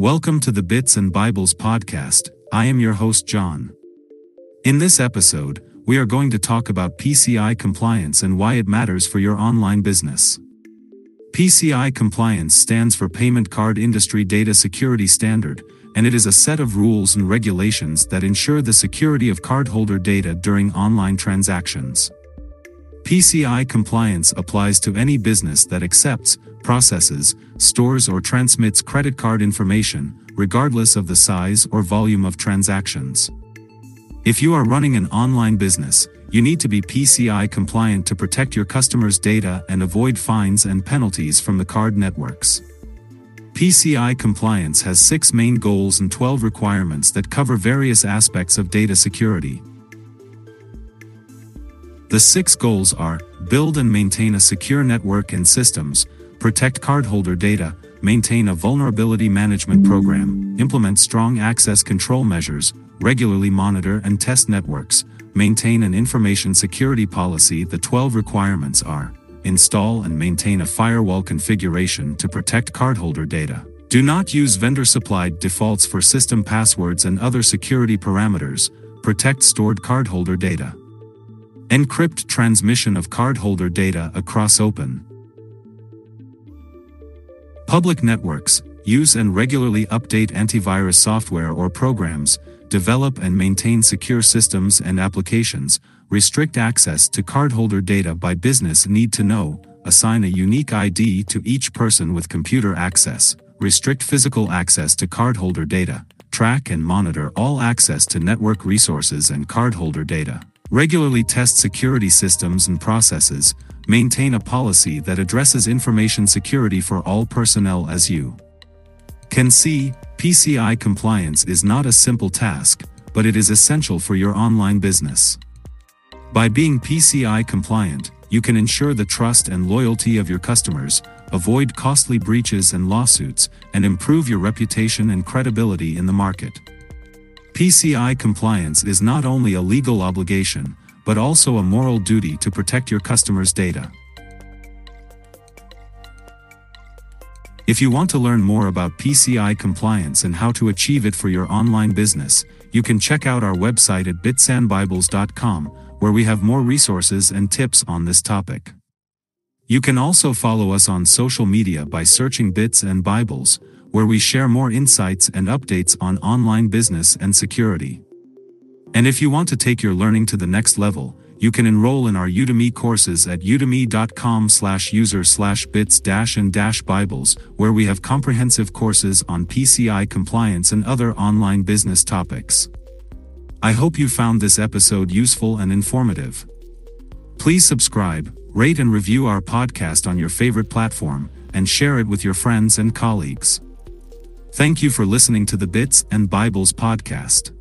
Welcome to the Bits and Bibles podcast. I am your host, John. In this episode, we are going to talk about PCI compliance and why it matters for your online business. PCI compliance stands for Payment Card Industry Data Security Standard, and it is a set of rules and regulations that ensure the security of cardholder data during online transactions. PCI compliance applies to any business that accepts, processes, stores or transmits credit card information, regardless of the size or volume of transactions. If you are running an online business, you need to be PCI compliant to protect your customers' data and avoid fines and penalties from the card networks. PCI compliance has six main goals and 12 requirements that cover various aspects of data security. The six goals are build and maintain a secure network and systems, protect cardholder data, maintain a vulnerability management program, implement strong access control measures, regularly monitor and test networks, maintain an information security policy. The 12 requirements are install and maintain a firewall configuration to protect cardholder data. Do not use vendor supplied defaults for system passwords and other security parameters. Protect stored cardholder data. Encrypt transmission of cardholder data across open. Public networks use and regularly update antivirus software or programs, develop and maintain secure systems and applications, restrict access to cardholder data by business need to know, assign a unique ID to each person with computer access, restrict physical access to cardholder data, track and monitor all access to network resources and cardholder data regularly test security systems and processes, maintain a policy that addresses information security for all personnel as you can see, PCI compliance is not a simple task, but it is essential for your online business. By being PCI compliant, you can ensure the trust and loyalty of your customers, avoid costly breaches and lawsuits, and improve your reputation and credibility in the market. PCI compliance is not only a legal obligation, but also a moral duty to protect your customers' data. If you want to learn more about PCI compliance and how to achieve it for your online business, you can check out our website at bitsandbibles.com, where we have more resources and tips on this topic. You can also follow us on social media by searching Bits and Bibles, where we share more insights and updates on online business and security. And if you want to take your learning to the next level, you can enroll in our Udemy courses at udemy.com slash user slash bits dash and dash Bibles, where we have comprehensive courses on PCI compliance and other online business topics. I hope you found this episode useful and informative. Please subscribe, rate and review our podcast on your favorite platform, and share it with your friends and colleagues. Thank you for listening to the Bits and Bibles podcast.